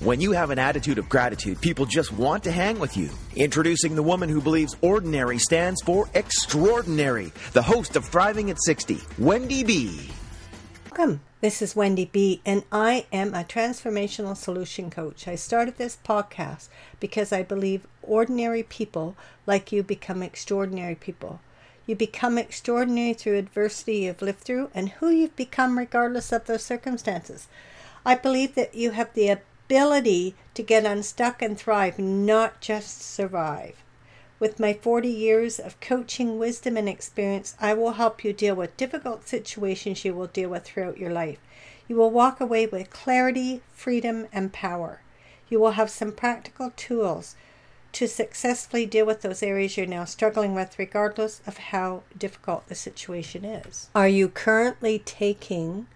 When you have an attitude of gratitude, people just want to hang with you. Introducing the woman who believes ordinary stands for extraordinary, the host of Thriving at 60, Wendy B. Welcome. This is Wendy B, and I am a transformational solution coach. I started this podcast because I believe ordinary people like you become extraordinary people. You become extraordinary through adversity you've lived through and who you've become regardless of those circumstances. I believe that you have the ability to get unstuck and thrive, not just survive. With my 40 years of coaching, wisdom, and experience, I will help you deal with difficult situations you will deal with throughout your life. You will walk away with clarity, freedom, and power. You will have some practical tools to successfully deal with those areas you're now struggling with, regardless of how difficult the situation is. Are you currently taking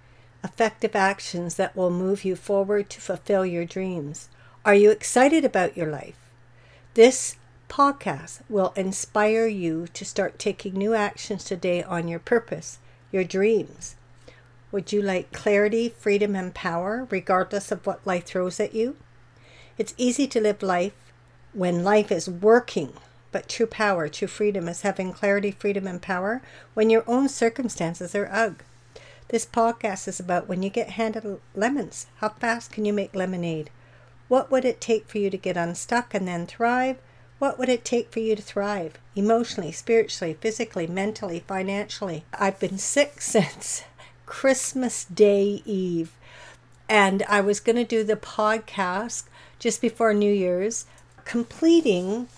effective actions that will move you forward to fulfill your dreams? Are you excited about your life? This podcast will inspire you to start taking new actions today on your purpose, your dreams. Would you like clarity, freedom, and power, regardless of what life throws at you? It's easy to live life when life is working, but true power, true freedom is having clarity, freedom, and power when your own circumstances are ugh. This podcast is about when you get handed lemons. How fast can you make lemonade? What would it take for you to get unstuck and then thrive? What would it take for you to thrive emotionally, spiritually, physically, mentally, financially? I've been sick since Christmas Day Eve, and I was going to do the podcast just before New Year's, completing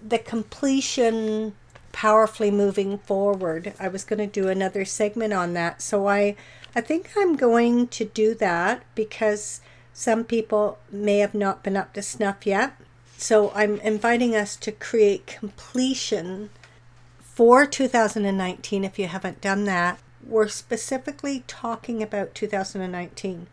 the completion powerfully moving forward. I was going to do another segment on that. So I I think I'm going to do that because some people may have not been up to snuff yet. So I'm inviting us to create completion for 2019 if you haven't done that. We're specifically talking about 2019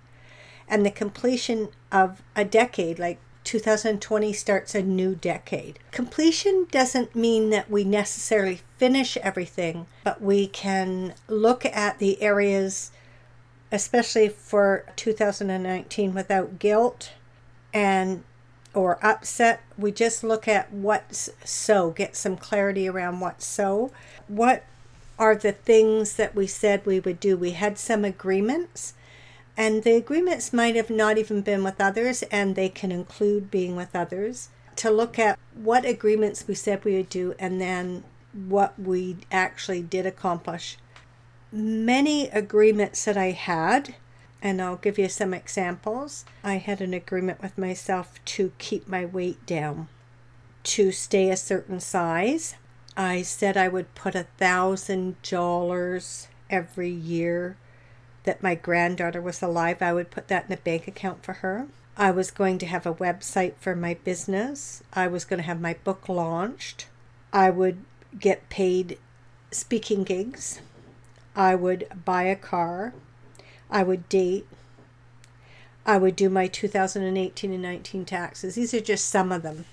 and the completion of a decade, like 2020 starts a new decade. Completion doesn't mean that we necessarily finish everything, but we can look at the areas, especially for 2019, without guilt and or upset, we just look at what's so, get some clarity around what's so. What are the things that we said we would do? We had some agreements, and the agreements might have not even been with others, and they can include being with others. To look at what agreements we said we would do and then what we actually did accomplish. Many agreements that I had and I'll give you some examples. I had an agreement with myself to keep my weight down, to stay a certain size. I said I would put a thousand dollars every year that my granddaughter was alive. I would put that in a bank account for her. I was going to have a website for my business. I was going to have my book launched. I would get paid speaking gigs. I would buy a car. I would date. I would do my 2018 and 19 taxes. These are just some of them,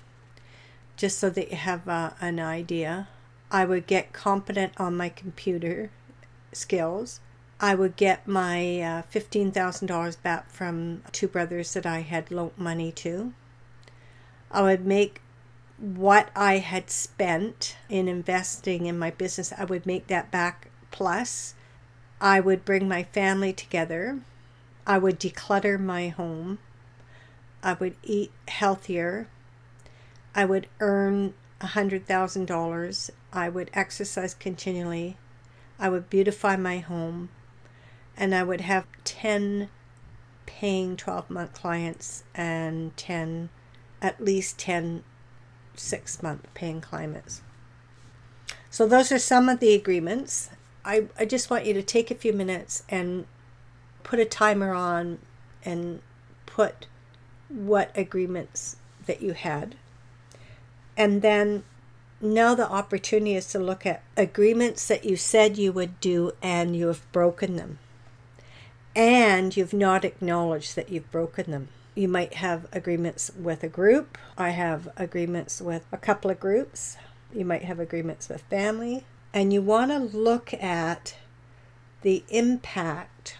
just so that you have uh, an idea. I would get competent on my computer skills. I would get my uh, $15,000 back from two brothers that I had loaned money to. I would make what I had spent in investing in my business, I would make that back plus. I would bring my family together. I would declutter my home. I would eat healthier. I would earn $100,000. I would exercise continually. I would beautify my home. And I would have 10 paying 12 month clients and 10, at least 10 six month paying clients. So, those are some of the agreements. I, I just want you to take a few minutes and put a timer on and put what agreements that you had. And then now the opportunity is to look at agreements that you said you would do and you have broken them. And you've not acknowledged that you've broken them. You might have agreements with a group. I have agreements with a couple of groups. You might have agreements with family. And you want to look at the impact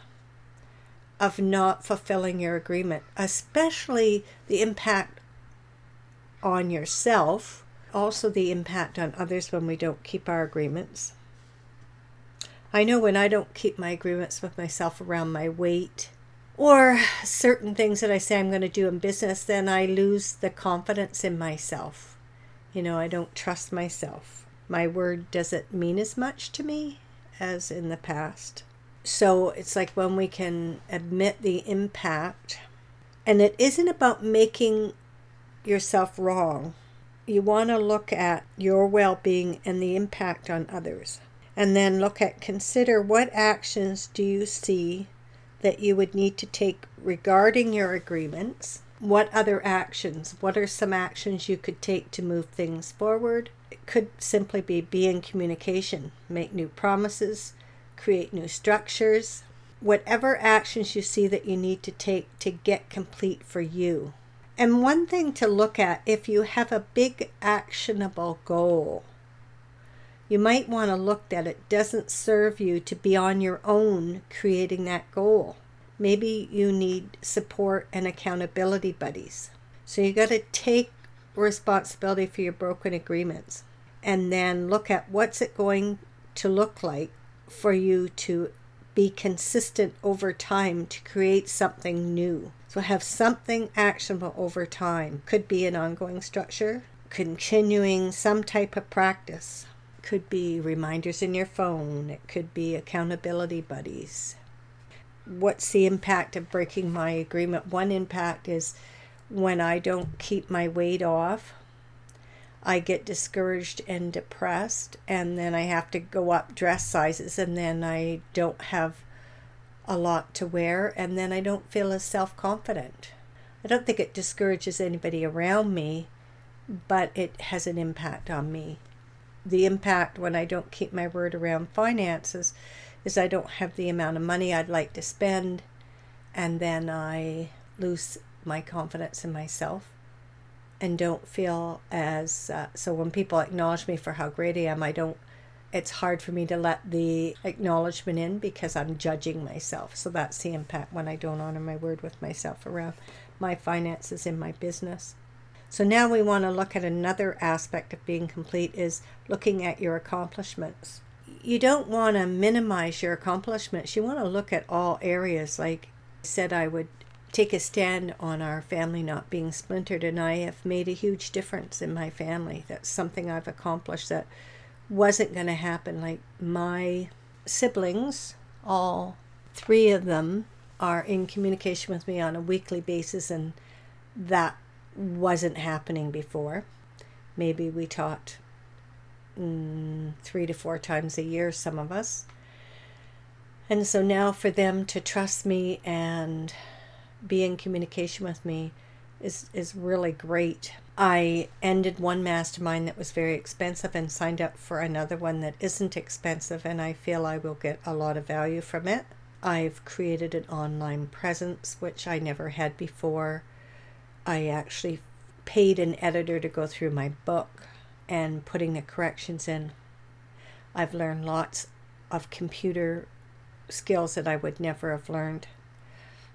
of not fulfilling your agreement, especially the impact on yourself, also the impact on others when we don't keep our agreements. I know when I don't keep my agreements with myself around my weight or certain things that I say I'm going to do in business, then I lose the confidence in myself. You know, I don't trust myself. My word doesn't mean as much to me as in the past. So it's like when we can admit the impact, and it isn't about making yourself wrong. You want to look at your well being and the impact on others. And then look at, consider what actions do you see that you would need to take regarding your agreements? What other actions? What are some actions you could take to move things forward? It could simply be be in communication, make new promises, create new structures, whatever actions you see that you need to take to get complete for you. And one thing to look at if you have a big actionable goal, you might want to look that it doesn't serve you to be on your own creating that goal. Maybe you need support and accountability buddies. So you got to take responsibility for your broken agreements and then look at what's it going to look like for you to be consistent over time to create something new. So have something actionable over time. Could be an ongoing structure, continuing some type of practice. Could be reminders in your phone. It could be accountability buddies. What's the impact of breaking my agreement? One impact is when I don't keep my weight off I get discouraged and depressed, and then I have to go up dress sizes, and then I don't have a lot to wear, and then I don't feel as self confident. I don't think it discourages anybody around me, but it has an impact on me. The impact when I don't keep my word around finances is I don't have the amount of money I'd like to spend, and then I lose my confidence in myself and don't feel as uh, so when people acknowledge me for how great I am, I don't. It's hard for me to let the acknowledgement in because I'm judging myself. So that's the impact when I don't honor my word with myself around my finances in my business. So now we want to look at another aspect of being complete is looking at your accomplishments. You don't want to minimize your accomplishments. You want to look at all areas like I said I would take a stand on our family not being splintered, and I have made a huge difference in my family. That's something I've accomplished that wasn't going to happen. Like my siblings, all three of them, are in communication with me on a weekly basis, and that wasn't happening before. Maybe we taught mm, three to four times a year, some of us. And so now for them to trust me and be in communication with me is is really great. I ended one mastermind that was very expensive and signed up for another one that isn't expensive and I feel I will get a lot of value from it. I've created an online presence which I never had before. I actually paid an editor to go through my book and putting the corrections in. I've learned lots of computer skills that I would never have learned.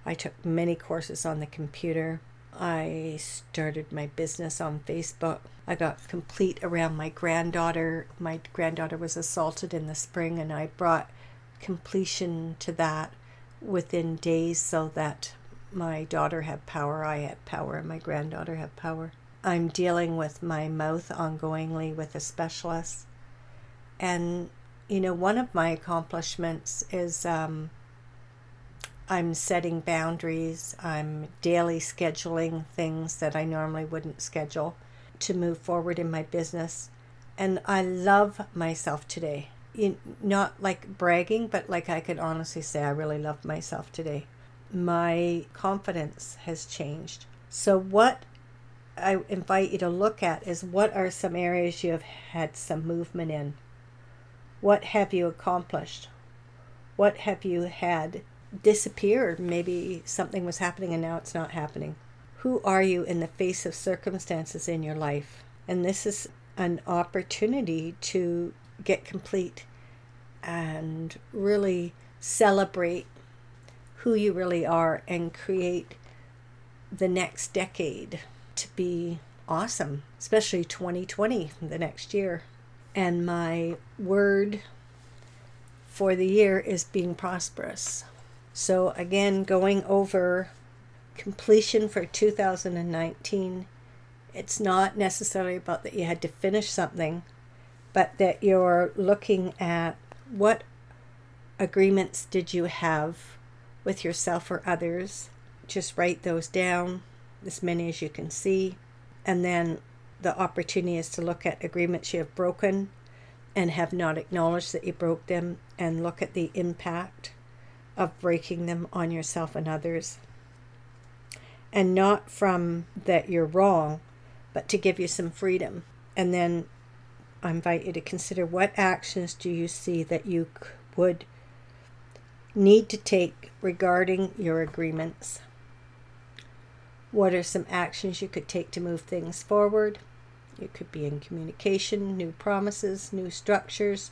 I took many courses on the computer. I started my business on Facebook. I got complete around my granddaughter. My granddaughter was assaulted in the spring, and I brought completion to that within days so that my daughter had power, I had power, and my granddaughter had power. I'm dealing with my mouth ongoingly with a specialist. And, you know, one of my accomplishments is um, I'm setting boundaries. I'm daily scheduling things that I normally wouldn't schedule to move forward in my business. And I love myself today. Not like bragging, but like I could honestly say I really love myself today. My confidence has changed. So, what I invite you to look at is what are some areas you have had some movement in? What have you accomplished? What have you had disappeared? Maybe something was happening and now it's not happening. Who are you in the face of circumstances in your life? And this is an opportunity to get complete and really celebrate who you really are and create the next decade to be awesome, especially 2020, the next year. And my word for the year is being prosperous. So, again, going over completion for 2019, it's not necessarily about that you had to finish something, but that you're looking at what agreements did you have with yourself or others. Just write those down, as many as you can see. And then the opportunity is to look at agreements you have broken and have not acknowledged that you broke them and look at the impact of breaking them on yourself and others. And not from that you're wrong, but to give you some freedom. And then I invite you to consider what actions do you see that you would need to take regarding your agreements. What are some actions you could take to move things forward? It could be in communication, new promises, new structures.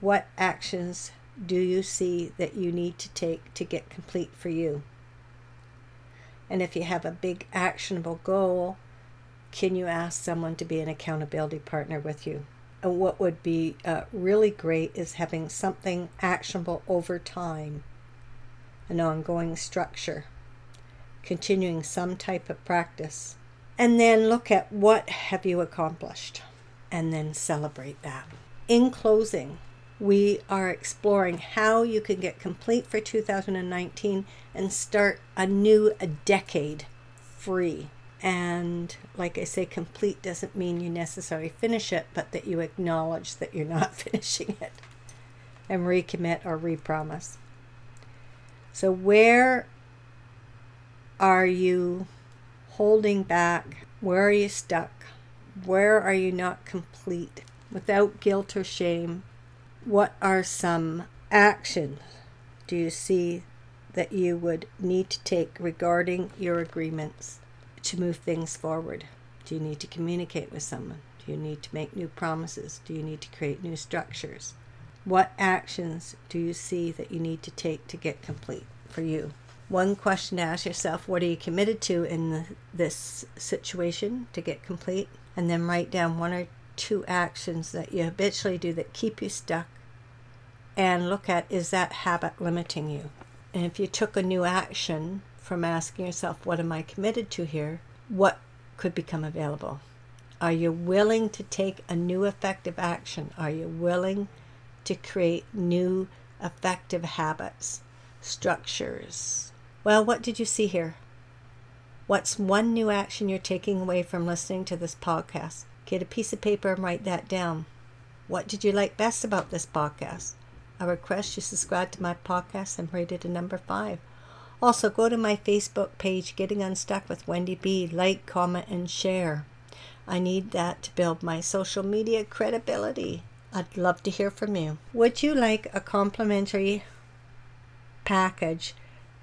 What actions do you see that you need to take to get complete for you? And if you have a big actionable goal, can you ask someone to be an accountability partner with you? And what would be uh, really great is having something actionable over time, an ongoing structure, continuing some type of practice. And then look at what have you accomplished and then celebrate that. In closing, we are exploring how you can get complete for 2019 and start a new decade free. And like I say, complete doesn't mean you necessarily finish it, but that you acknowledge that you're not finishing it and recommit or repromise. So, where are you holding back? Where are you stuck? Where are you not complete? Without guilt or shame, what are some actions do you see that you would need to take regarding your agreements to move things forward? Do you need to communicate with someone? Do you need to make new promises? Do you need to create new structures? What actions do you see that you need to take to get complete for you? One question to ask yourself what are you committed to in the, this situation to get complete? And then write down one or two actions that you habitually do that keep you stuck and look at is that habit limiting you? And if you took a new action from asking yourself, what am I committed to here? What could become available? Are you willing to take a new effective action? Are you willing to create new effective habits, structures? Well, what did you see here? What's one new action you're taking away from listening to this podcast? Get a piece of paper and write that down. What did you like best about this podcast? I request you subscribe to my podcast and rate it a number five. Also, go to my Facebook page, Getting Unstuck with Wendy B. Like, comment, and share. I need that to build my social media credibility. I'd love to hear from you. Would you like a complimentary package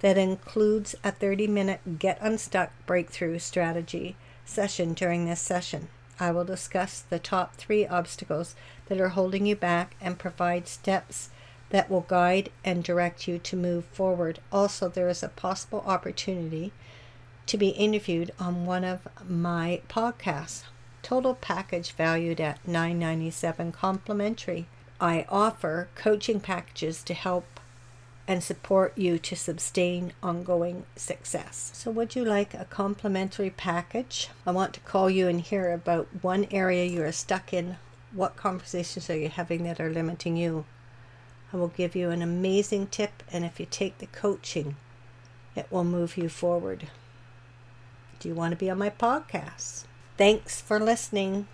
that includes a 30 minute Get Unstuck breakthrough strategy session during this session? I will discuss the top three obstacles that are holding you back and provide steps that will guide and direct you to move forward. Also, there is a possible opportunity to be interviewed on one of my podcasts. Total package valued at $9.97 complimentary. I offer coaching packages to help and support you to sustain ongoing success. So, would you like a complimentary package? I want to call you and hear about one area you are stuck in. What conversations are you having that are limiting you? I will give you an amazing tip, and if you take the coaching, it will move you forward. Do you want to be on my podcast? Thanks for listening.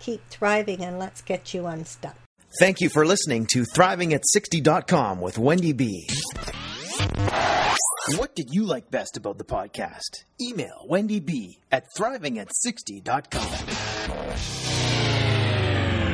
Keep thriving and let's get you unstuck. Thank you for listening to ThrivingAt60.com with Wendy B. What did you like best about the podcast? Email Wendy B at ThrivingAt60.com.